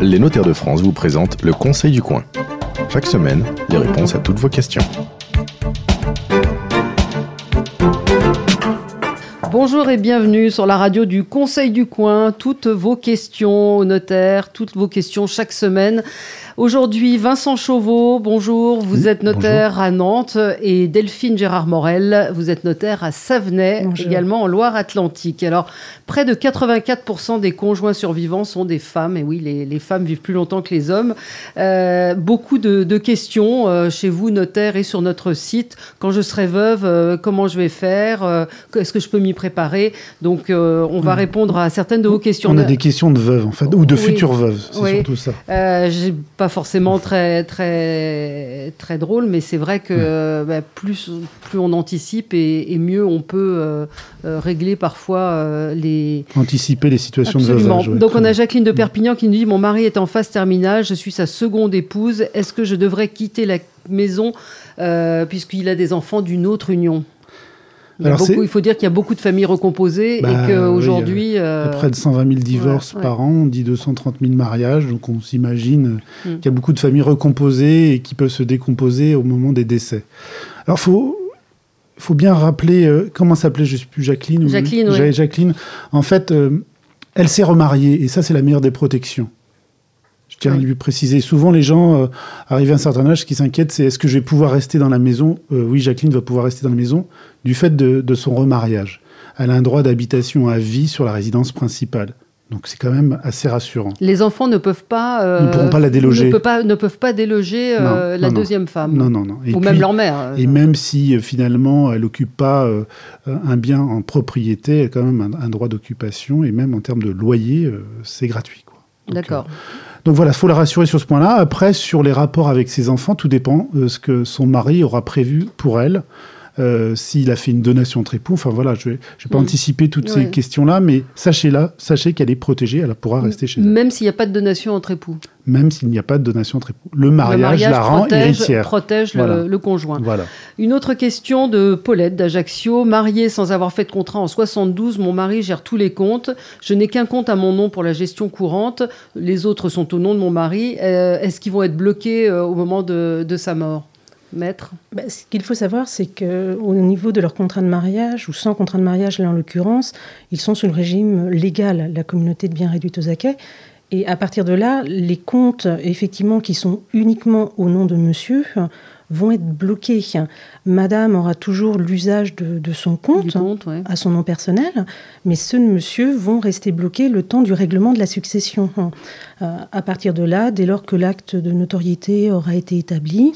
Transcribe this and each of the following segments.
Les notaires de France vous présentent le Conseil du coin. Chaque semaine, les réponses à toutes vos questions. Bonjour et bienvenue sur la radio du Conseil du Coin. Toutes vos questions au notaire, toutes vos questions chaque semaine. Aujourd'hui, Vincent Chauveau, bonjour. Vous êtes notaire à Nantes et Delphine Gérard Morel, vous êtes notaire à Savenay, également en Loire-Atlantique. Alors, près de 84% des conjoints survivants sont des femmes. Et oui, les, femmes vivent plus longtemps que les hommes. Euh, beaucoup de, questions euh, chez vous, notaire, et sur notre site. Quand je serai veuve, euh, comment je vais faire? Est-ce que je peux m'y préparer? Donc, on va hmm. répondre à certaines de vos questions. On a des questions de veuves, en fait, ou de futures veuves. C'est surtout ça. J'ai pas forcément très, très, très drôle, mais c'est vrai que bah, plus, plus on anticipe et, mieux on peut euh, euh, régler parfois euh, les. Anticiper les situations de. Donc on a Jacqueline de Perpignan qui nous dit Mon mari est en phase terminale, je suis sa seconde épouse, est-ce que je devrais quitter la maison puisqu'il a des enfants d'une autre union? Il, faut dire qu'il y a beaucoup de familles recomposées et bah qu'aujourd'hui. Euh, près de 120 000 divorces par an, on dit 230 000 mariages, donc on s'imagine hmm. qu'il y a beaucoup de familles recomposées et qui peuvent se décomposer au moment des décès. Alors, il faut, faut bien rappeler, euh, comment s'appelait, je ne sais plus, Jacqueline Jacqueline, oui. Jacqueline. En fait, euh, elle s'est remariée et ça, c'est la meilleure des protections. Je tiens à lui préciser. Souvent, les gens, euh, arrivés à un certain âge, ce qui s'inquiètent, c'est est-ce que je vais pouvoir rester dans la maison euh, Oui, Jacqueline va pouvoir rester dans la maison du fait de, son remariage. Elle a un droit d'habitation à vie sur la résidence principale. Donc c'est quand même assez rassurant. Les enfants ne peuvent pas. Euh, ne pourront pas la déloger. Ne, pas, ne peuvent pas déloger la deuxième femme. Non, non, non. Ou même leur mère. Et même si finalement elle n'occupe pas un bien en propriété, elle a quand même un, droit d'occupation et même en termes de loyer, c'est gratuit. D'accord. Donc voilà, il faut la rassurer sur ce point-là. Après, sur les rapports avec ses enfants, tout dépend de ce que son mari aura prévu pour elle. Euh, s'il a fait une donation entre époux. Enfin voilà, je ne vais, pas mm. anticiper toutes ces questions-là, mais sachez-la, sachez qu'elle est protégée, elle pourra rester chez elle. Même s'il n'y a pas de donation entre époux Même s'il n'y a pas de donation entre époux. Le mariage, la rend héritière. protège le, conjoint. Voilà. Une autre question de Paulette d'Ajaccio. Mariée sans avoir fait de contrat en 72, mon mari gère tous les comptes. Je n'ai qu'un compte à mon nom pour la gestion courante. Les autres sont au nom de mon mari. Euh, est-ce qu'ils vont être bloqués euh, au moment de sa mort? Bah, Ce qu'il faut savoir, c'est qu'au niveau de leur contrat de mariage, ou sans contrat de mariage là en l'occurrence, ils sont sous le régime légal, la communauté de biens réduits aux acquets. Et à partir de là, les comptes, effectivement, qui sont uniquement au nom de monsieur, vont être bloqués. Madame aura toujours l'usage de, son compte, à son nom personnel, mais ceux de monsieur vont rester bloqués le temps du règlement de la succession. Euh, à partir de là, dès lors que l'acte de notoriété aura été établi,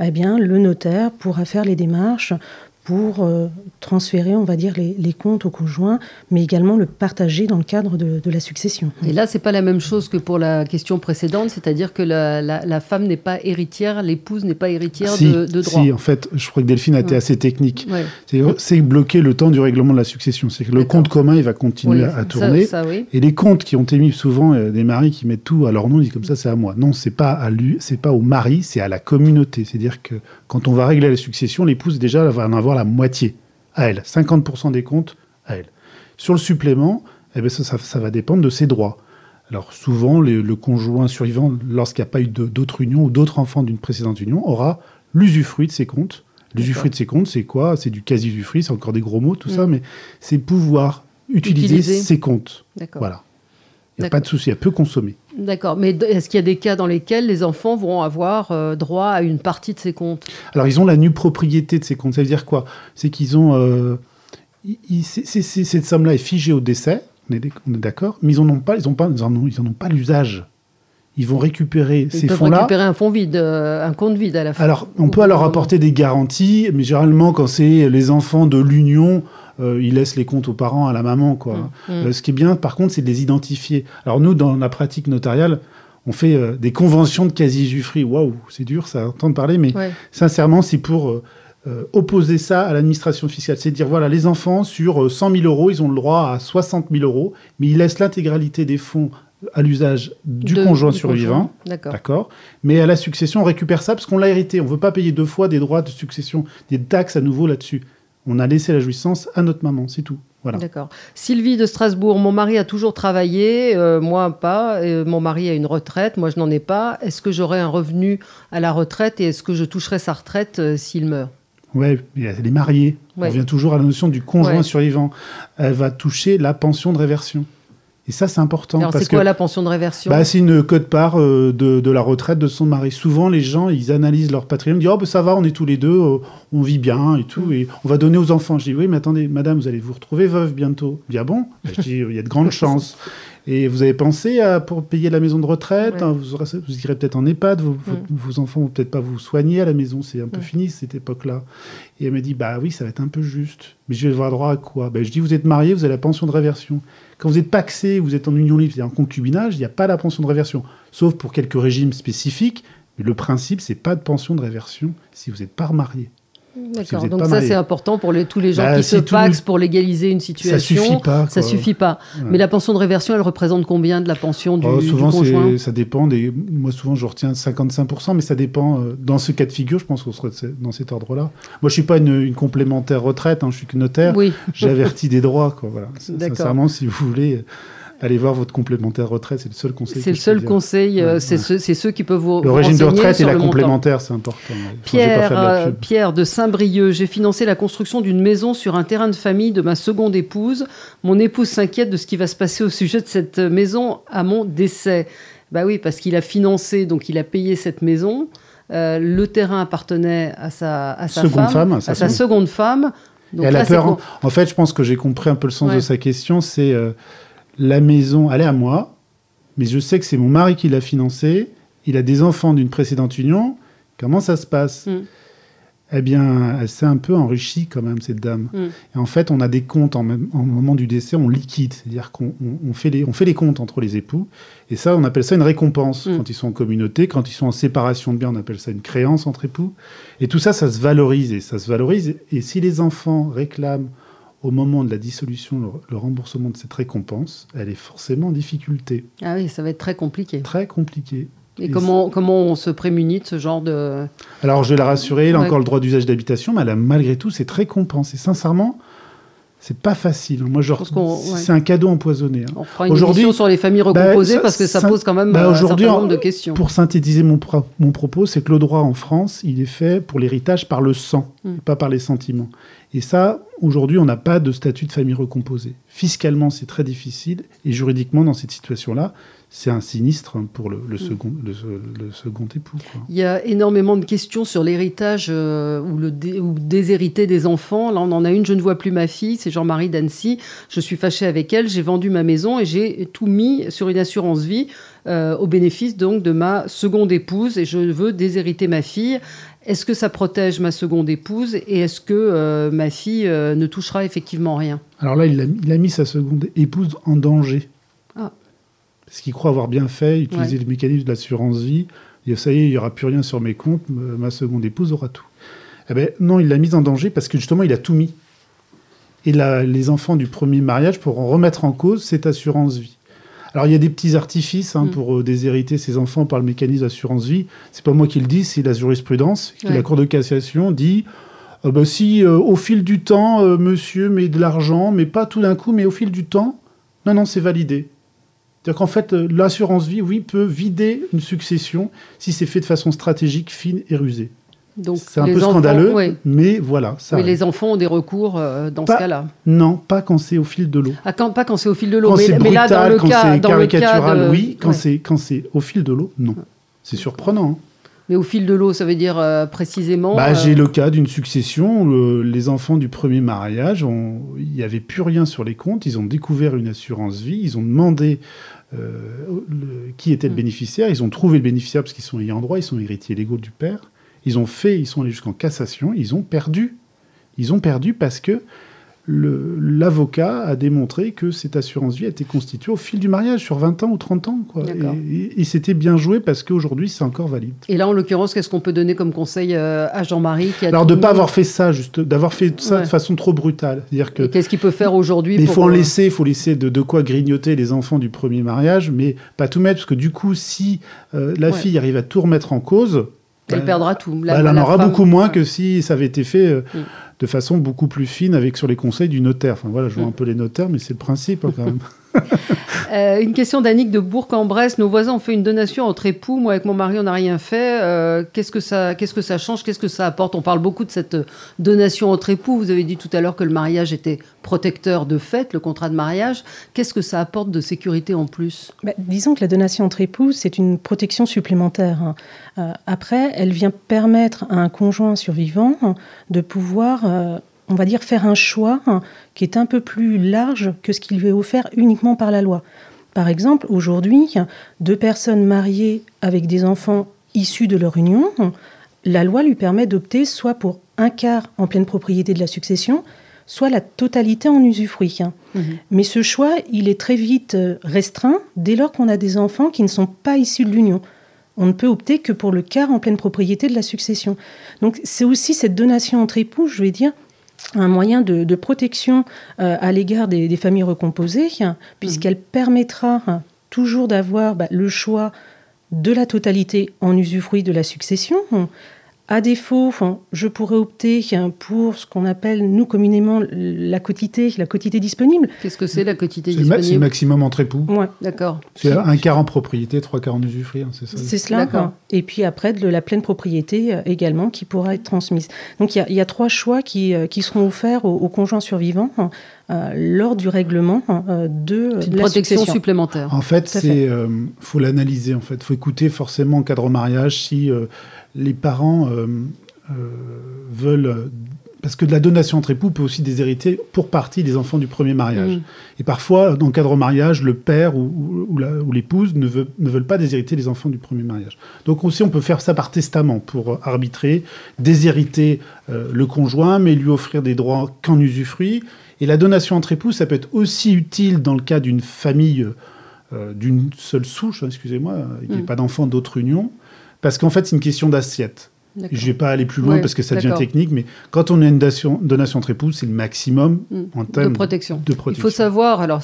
eh bien, le notaire pourra faire les démarches pour euh, transférer, on va dire, les, comptes au conjoint, mais également le partager dans le cadre de, la succession. Et là, c'est pas la même chose que pour la question précédente, c'est-à-dire que la, femme n'est pas héritière, l'épouse n'est pas héritière de, de, droit. Si, en fait, je crois que Delphine a été assez technique. C'est bloquer le temps du règlement de la succession. C'est que le compte commun, il va continuer à tourner. Et les comptes qui ont émis souvent euh, des maris qui mettent tout à leur nom, ils disent comme ça, c'est à moi. Non, c'est pas à lui, c'est pas au mari, c'est à la communauté. C'est-à-dire que quand on va régler la succession, l'épouse déjà va en avoir la moitié à elle, 50% des comptes à elle. Sur le supplément, eh bien, ça, va dépendre de ses droits. Alors souvent, le conjoint survivant, lorsqu'il n'y a pas eu d'autres unions ou d'autres enfants d'une précédente union, aura l'usufruit de ses comptes. L'usufruit de ses comptes, c'est quoi? C'est du quasi-usufruit, c'est encore des gros mots, tout ça, mm. mais c'est pouvoir utiliser, ses comptes. Voilà. Il n'y a pas de souci, elle peut consommer. D'accord, mais est-ce qu'il y a des cas dans lesquels les enfants vont avoir euh, droit à une partie de ces comptes? Alors, ils ont la nue propriété de ces comptes. Ça veut dire quoi? C'est qu'ils ont. Euh, cette somme-là est figée au décès, on est, d'accord, mais ils n'en ont pas, ils ont pas, ils en ont, ils ont pas l'usage. Ils vont récupérer ces fonds-là. récupérer un fonds vide, euh, un compte vide à la fin. Alors, on peut leur apporter des garanties, mais généralement, quand c'est les enfants de l'union, euh, ils laissent les comptes aux parents, à la maman. Quoi. Mmh, mmh. Euh, ce qui est bien, par contre, c'est de les identifier. Alors nous, dans la pratique notariale, on fait euh, des conventions de quasi-usufruit. Waouh, c'est dur, ça, entendre parler, mais sincèrement, c'est pour opposer ça à l'administration fiscale. C'est dire, voilà, les enfants, sur 100 000 euros, ils ont le droit à 60 000 euros, mais ils laissent l'intégralité des fonds à l'usage du conjoint survivant. D'accord. Mais à la succession, on récupère ça parce qu'on l'a hérité. On ne veut pas payer deux fois des droits de succession, des taxes à nouveau là-dessus. On a laissé la jouissance à notre maman, c'est tout. Voilà. D'accord. Sylvie de Strasbourg, mon mari a toujours travaillé, euh, moi pas. mon mari a une retraite, moi je n'en ai pas. Est-ce que j'aurai un revenu à la retraite et est-ce que je toucherai sa retraite euh, s'il meurt? Oui, elle est mariée. On revient toujours à la notion du conjoint survivant. Elle va toucher la pension de réversion. Et ça, c'est important. Alors, c'est quoi la pension de réversion bah, C'est une cote-part euh, de, la retraite de son mari. Souvent, les gens, ils analysent leur patrimoine, ils disent Oh, ben, ça va, on est tous les deux, euh, on vit bien et tout, et on va donner aux enfants. Je dis Oui, mais attendez, madame, vous allez vous retrouver veuve bientôt. Je dis Ah bon? Bah, Je dis Il y a de grandes chances. Et vous avez pensé à, pour payer la maison de retraite hein, vous, vous, irez peut-être en EHPAD, vos, vos enfants vont peut-être pas vous soigner à la maison, c'est un peu fini cette époque-là. Et elle me dit Bah oui, ça va être un peu juste. Mais je vais avoir droit à quoi? Bah, Je dis Vous êtes marié, vous avez la pension de réversion. Quand vous êtes paxé, vous êtes en union libre, c'est-à-dire en concubinage, il n'y a pas la pension de réversion, sauf pour quelques régimes spécifiques. Mais le principe, c'est pas de pension de réversion si vous n'êtes pas remarié. D'accord. Donc ça, c'est important pour les, tous les gens bah, qui se paxent pour légaliser une situation. Ça suffit pas. Ça suffit pas. Mais la pension de réversion, elle représente combien de la pension du, oh, souvent, conjoint? Ça dépend. Des... Moi, souvent, je retiens 55%, mais ça dépend. Euh, dans ce cas de figure, je pense qu'on serait dans cet ordre-là. Moi, je suis pas une, complémentaire retraite. Hein, je suis que notaire. Oui. J'avertis des droits. Quoi, voilà. Sincèrement, si vous voulez allez voir votre complémentaire retraite, c'est le seul conseil. C'est le seul conseil, euh, c'est ceux, qui peuvent vous. Le régime de retraite et la complémentaire, c'est important. Pierre, euh, Pierre de Saint-Brieuc, j'ai financé la construction d'une maison sur un terrain de famille de ma seconde épouse. Mon épouse s'inquiète de ce qui va se passer au sujet de cette maison à mon décès. Bah oui, parce qu'il a financé, donc il a payé cette maison. Euh, le terrain appartenait à sa, à sa seconde femme, à sa, seconde femme. Donc elle a peur. En fait, je pense que j'ai compris un peu le sens de sa question. C'est la maison, elle est à moi, mais je sais que c'est mon mari qui l'a financée, il a des enfants d'une précédente union, comment ça se passe mm. Eh bien, elle s'est un peu enrichie quand même, cette dame. Mm. Et en fait, on a des comptes en, même, en moment du décès, on liquide, c'est-à-dire qu'on fait, les, on fait les comptes entre les époux, et ça, on appelle ça une récompense mm. quand ils sont en communauté, quand ils sont en séparation de biens, on appelle ça une créance entre époux. Et tout ça, ça se valorise, et ça se valorise, et si les enfants réclament au moment de la dissolution, le, remboursement de cette récompense, elle est forcément en difficulté. Ah oui, ça va être très compliqué. Très compliqué. Et, comment, comment on se prémunit de ce genre de... Alors, je vais la rassurer, elle a encore le droit d'usage d'habitation, mais elle a malgré tout cette récompense. Et sincèrement, c'est pas facile. Moi, je c'est un cadeau empoisonné. Hein. On fera une émission sur les familles bah, recomposées parce que ça pose quand même bah, un certain nombre de questions. Pour synthétiser mon, mon propos, c'est que le droit en France, il est fait pour l'héritage par le sang, hmm. pas par les sentiments. Et ça, aujourd'hui, on n'a pas de statut de famille recomposée. Fiscalement, c'est très difficile, et juridiquement, dans cette situation-là, c'est un sinistre pour le, mm. second, le, second époux. Il y a énormément de questions sur l'héritage euh, ou le ou déshérité des enfants. Là, on en a une, je ne vois plus ma fille, c'est Jean-Marie d'Annecy. Je suis fâchée avec elle, j'ai vendu ma maison et j'ai tout mis sur une assurance vie euh, au bénéfice donc de ma seconde épouse et je veux déshériter ma fille. Est-ce que ça protège ma seconde épouse et est-ce que euh, ma fille ne touchera effectivement rien? Alors là, il a, mis sa seconde épouse en danger. Parce qu'il croit avoir bien fait, utiliser le mécanisme de l'assurance vie. Et ça y est, il n'y aura plus rien sur mes comptes, ma seconde épouse aura tout. Eh ben, non, il l'a mise en danger parce que justement, il a tout mis. Et les enfants du premier mariage pourront remettre en cause cette assurance vie. Alors il y a des petits artifices hein, mm. pour euh, déshériter ses enfants par le mécanisme d'assurance vie. C'est pas moi qui le dis, c'est la jurisprudence. La Cour de cassation dit euh, bah, si euh, au fil du temps, monsieur met de l'argent, mais pas tout d'un coup, mais au fil du temps, non, non, c'est validé. C'est-à-dire qu'en fait, l'assurance vie, oui, peut vider une succession si c'est fait de façon stratégique, fine et rusée c'est un peu scandaleux, mais voilà. Ça les enfants ont des recours euh, dans ce cas-là. Non, pas quand c'est au fil de l'eau. Ah, pas quand c'est au fil de l'eau. Mais, là, dans le quand cas, dans caricatural, le cas oui. Quand c'est quand c'est au fil de l'eau, non. C'est surprenant. Hein. Mais au fil de l'eau, ça veut dire euh, précisément. Bah, J'ai euh, le cas d'une succession où les enfants du premier mariage, il n'y avait plus rien sur les comptes. Ils ont découvert une assurance vie. Ils ont demandé qui était le mm. bénéficiaire. Ils ont trouvé le bénéficiaire parce qu'ils sont ayants droit. Ils sont héritiers légaux du père. Ils ont fait, ils sont allés jusqu'en cassation, ils ont perdu. Ils ont perdu parce que l'avocat a démontré que cette assurance vie a été constituée au fil du mariage, sur 20 ans ou 30 ans. Quoi. Et, c'était bien joué parce qu'aujourd'hui, c'est encore valide. Et là, en l'occurrence, qu'est-ce qu'on peut donner comme conseil euh, à Jean-Marie Alors, de ne pas avoir fait ça, juste, d'avoir fait ça de façon trop brutale. Qu'est-ce qu'il peut faire aujourd'hui Il faut en euh, laisser, il faut laisser de, de, quoi grignoter les enfants du premier mariage, mais pas tout mettre, parce que du coup, si euh, la fille arrive à tout remettre en cause, elle perdra tout. elle en aura beaucoup moins que si ça avait été fait euh, mm. De façon beaucoup plus fine avec sur les conseils du notaire. Enfin voilà, je vois mm. un peu les notaires, mais c'est le principe hein, quand même. Euh, une question d'Annick de Bourg-en-Bresse. Nos voisins ont fait une donation entre époux. Moi, avec mon mari, on n'a rien fait. Euh, qu'est-ce, que ça, qu'est-ce que ça change? Qu'est-ce que ça apporte? On parle beaucoup de cette donation entre époux. Vous avez dit tout à l'heure que le mariage était protecteur de fait, le contrat de mariage. Qu'est-ce que ça apporte de sécurité en plus? Bah, Disons que la donation entre époux, c'est une protection supplémentaire. Hein. Euh, après, elle vient permettre à un conjoint survivant de pouvoir on va dire, faire un choix qui est un peu plus large que ce qui lui est offert uniquement par la loi. Par exemple, aujourd'hui, deux personnes mariées avec des enfants issus de leur union, la loi lui permet d'opter soit pour un quart en pleine propriété de la succession, soit la totalité en usufruit. Mhm. Mais ce choix, il est très vite euh, restreint dès lors qu'on a des enfants qui ne sont pas issus de l'union. On ne peut opter que pour le quart en pleine propriété de la succession. Donc c'est aussi cette donation entre époux, je vais dire, un moyen de, protection euh, à l'égard des, familles recomposées, puisqu'elle permettra toujours d'avoir bah, le choix de la totalité en usufruit de la succession, à défaut, je pourrais opter pour ce qu'on appelle, nous, communément, la quotité, la quotité disponible. Qu'est-ce que c'est la quotité disponible C'est le maximum entre époux. Ouais. D'accord. C'est un quart en propriété, trois quarts en usufruit, hein, c'est ça C'est cela. Et puis après, de la pleine propriété euh, également qui pourra être transmise. Donc il y, a trois choix qui, euh, qui seront offerts aux, conjoints survivants. Euh, lors du règlement de une protection supplémentaire. En fait, c'est faut l'analyser. En fait, faut écouter forcément en cadre mariage si les parents euh, euh, veulent parce que de la donation entre époux peut aussi déshériter pour partie des enfants du premier mariage. Et parfois, dans le cadre mariage, le père ou, ou l'épouse ne, veut, ne veulent pas déshériter les enfants du premier mariage. Donc aussi, on peut faire ça par testament pour arbitrer, déshériter euh, le conjoint, mais lui offrir des droits qu'en usufruit. Et la donation entre époux, ça peut être aussi utile dans le cas d'une famille d'une seule souche, hein, excusez-moi, qui n'a mm. pas d'enfants d'autre union, parce qu'en fait, c'est une question d'assiette. Je ne vais pas aller plus loin parce que ça devient technique, mais quand on a une donation, donation entre époux, c'est le maximum mm. en termes de protection. Il faut savoir, alors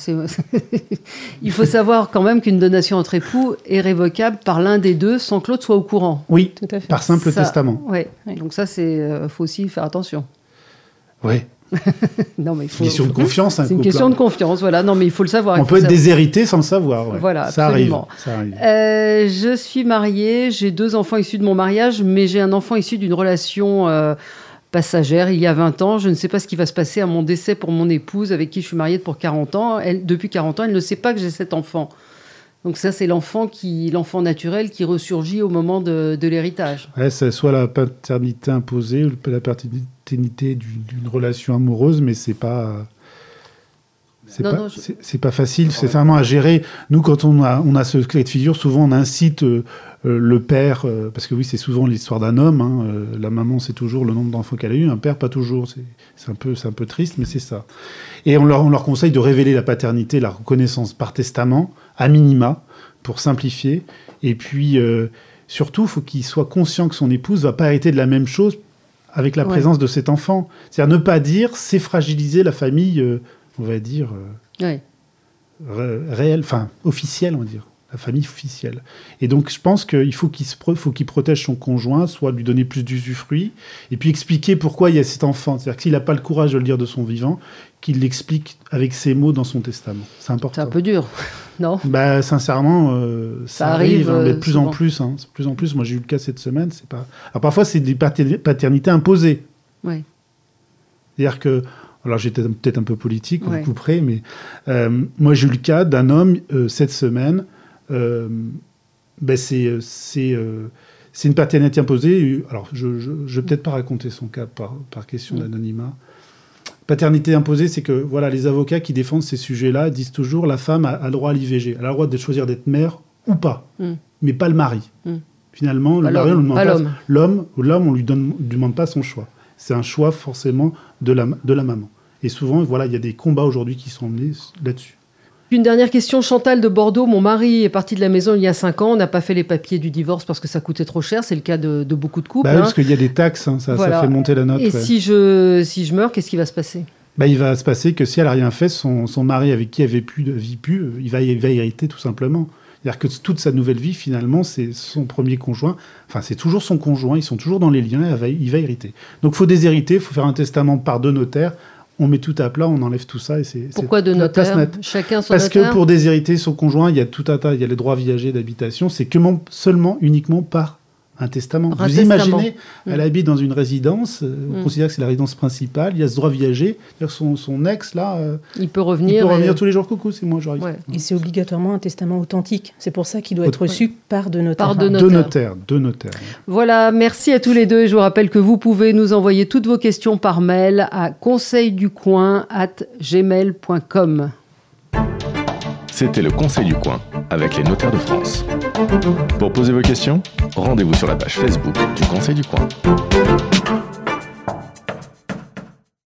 il faut savoir quand même qu'une donation entre époux est révocable par l'un des deux sans que l'autre soit au courant. Oui, par simple testament. Oui, donc ça, c'est euh, faut aussi faire attention. Oui. non, mais il faut, une question de confiance. C'est une question de confiance, voilà. Non, mais il faut le savoir. On peut être déshérité sans le savoir. Voilà, ça arrive. Euh, je suis mariée, j'ai deux enfants issus de mon mariage, mais j'ai un enfant issu d'une relation euh, passagère il y a 20 ans. Je ne sais pas ce qui va se passer à mon décès pour mon épouse, avec qui je suis mariée pour 40 ans. Elle, depuis 40 ans, elle ne sait pas que j'ai cet enfant. Donc ça, c'est l'enfant qui, l'enfant naturel qui ressurgit au moment de, l'héritage. Ouais, c'est soit la paternité imposée ou la paternité d'une relation amoureuse, mais c'est pas. C'est pas, pas facile, c'est vraiment à gérer. Nous, quand on a, on a ce cas de figure, souvent on incite euh, euh, le père, euh, parce que oui, c'est souvent l'histoire d'un homme. Hein, la maman, c'est toujours le nombre d'enfants qu'elle a eu. Un père, pas toujours. C'est un peu, c'est un peu triste, mais c'est ça. Et on leur, on leur conseille de révéler la paternité, la reconnaissance par testament, à minima, pour simplifier. Et puis, surtout, il faut qu'il soit conscient que son épouse va pas hériter de la même chose avec la présence de cet enfant. C'est-à-dire ne pas dire c'est fragiliser la famille, on va dire, euh, réelle, enfin officielle, on va dire, la famille officielle. Et donc je pense qu'il faut qu'il faut qu'il protège son conjoint, soit lui donner plus d'usufruit, et puis expliquer pourquoi il y a cet enfant. C'est-à-dire que s'il n'a pas le courage de le dire de son vivant, qu'il l'explique avec ses mots dans son testament. C'est important. C'est un peu dur, non? Bah sincèrement, euh, ça, arrive, hein, mais de plus en plus. Hein, plus en plus. Moi, j'ai eu le cas cette semaine. C'est pas. Alors parfois, c'est des paternités imposées. Oui. C'est-à-dire que, alors j'étais peut-être un peu politique, on couperait, mais euh, moi j'ai eu le cas d'un homme euh, cette semaine. Ben, c'est une paternité imposée. Alors je ne vais peut-être pas raconter son cas par, par question d'anonymat paternité imposée, c'est que voilà, les avocats qui défendent ces sujets-là disent toujours la femme a, le droit à l'IVG, elle a le droit de choisir d'être mère ou pas, mm. mais pas le mari. Mm. Finalement, le mari, on demande pas l'homme ou l'homme, on lui donne, demande pas son choix. C'est un choix forcément de la, de la maman. Et souvent, voilà, il y a des combats aujourd'hui qui sont menés là-dessus. Une dernière question, Chantal de Bordeaux. Mon mari est parti de la maison il y a 5 ans. On n'a pas fait les papiers du divorce parce que ça coûtait trop cher. C'est le cas de, beaucoup de couples. Bah parce qu'il y a des taxes, hein, ça, fait monter la note. Et si, je, si je meurs, qu'est-ce qui va se passer? Bah, il va se passer que si elle n'a rien fait, son, mari avec qui elle n'avait plus de vie plus, il va, il va hériter tout simplement. C'est-à-dire que toute sa nouvelle vie, finalement, c'est son premier conjoint. Enfin, c'est toujours son conjoint. Ils sont toujours dans les liens. Il va, il va hériter. Donc, faut déshériter. Il faut faire un testament par deux notaires on met tout à plat, on enlève tout ça et c'est pourquoi de notaires Chacun son Parce que pour déshériter son conjoint, il y a tout un tas, il y a les droits viagers d'habitation, c'est que seulement uniquement par un testament. Vous imaginez, mm. elle habite dans une résidence, euh, on mm. considère que c'est la résidence principale, il y a ce droit viager, son, son ex, là, euh, il peut revenir, il peut revenir tous les jours, coucou, c'est moi, j'arrive. Et c'est obligatoirement un testament authentique. C'est pour ça qu'il doit être reçu par deux notaires. Par deux notaires. Notaires, Voilà, merci à tous les deux. Je vous rappelle que vous pouvez nous envoyer toutes vos questions par mail à conseilducoin.gmail.com. C'était le Conseil du Coin avec les notaires de France. Pour poser vos questions, rendez-vous sur la page Facebook du Conseil du Coin.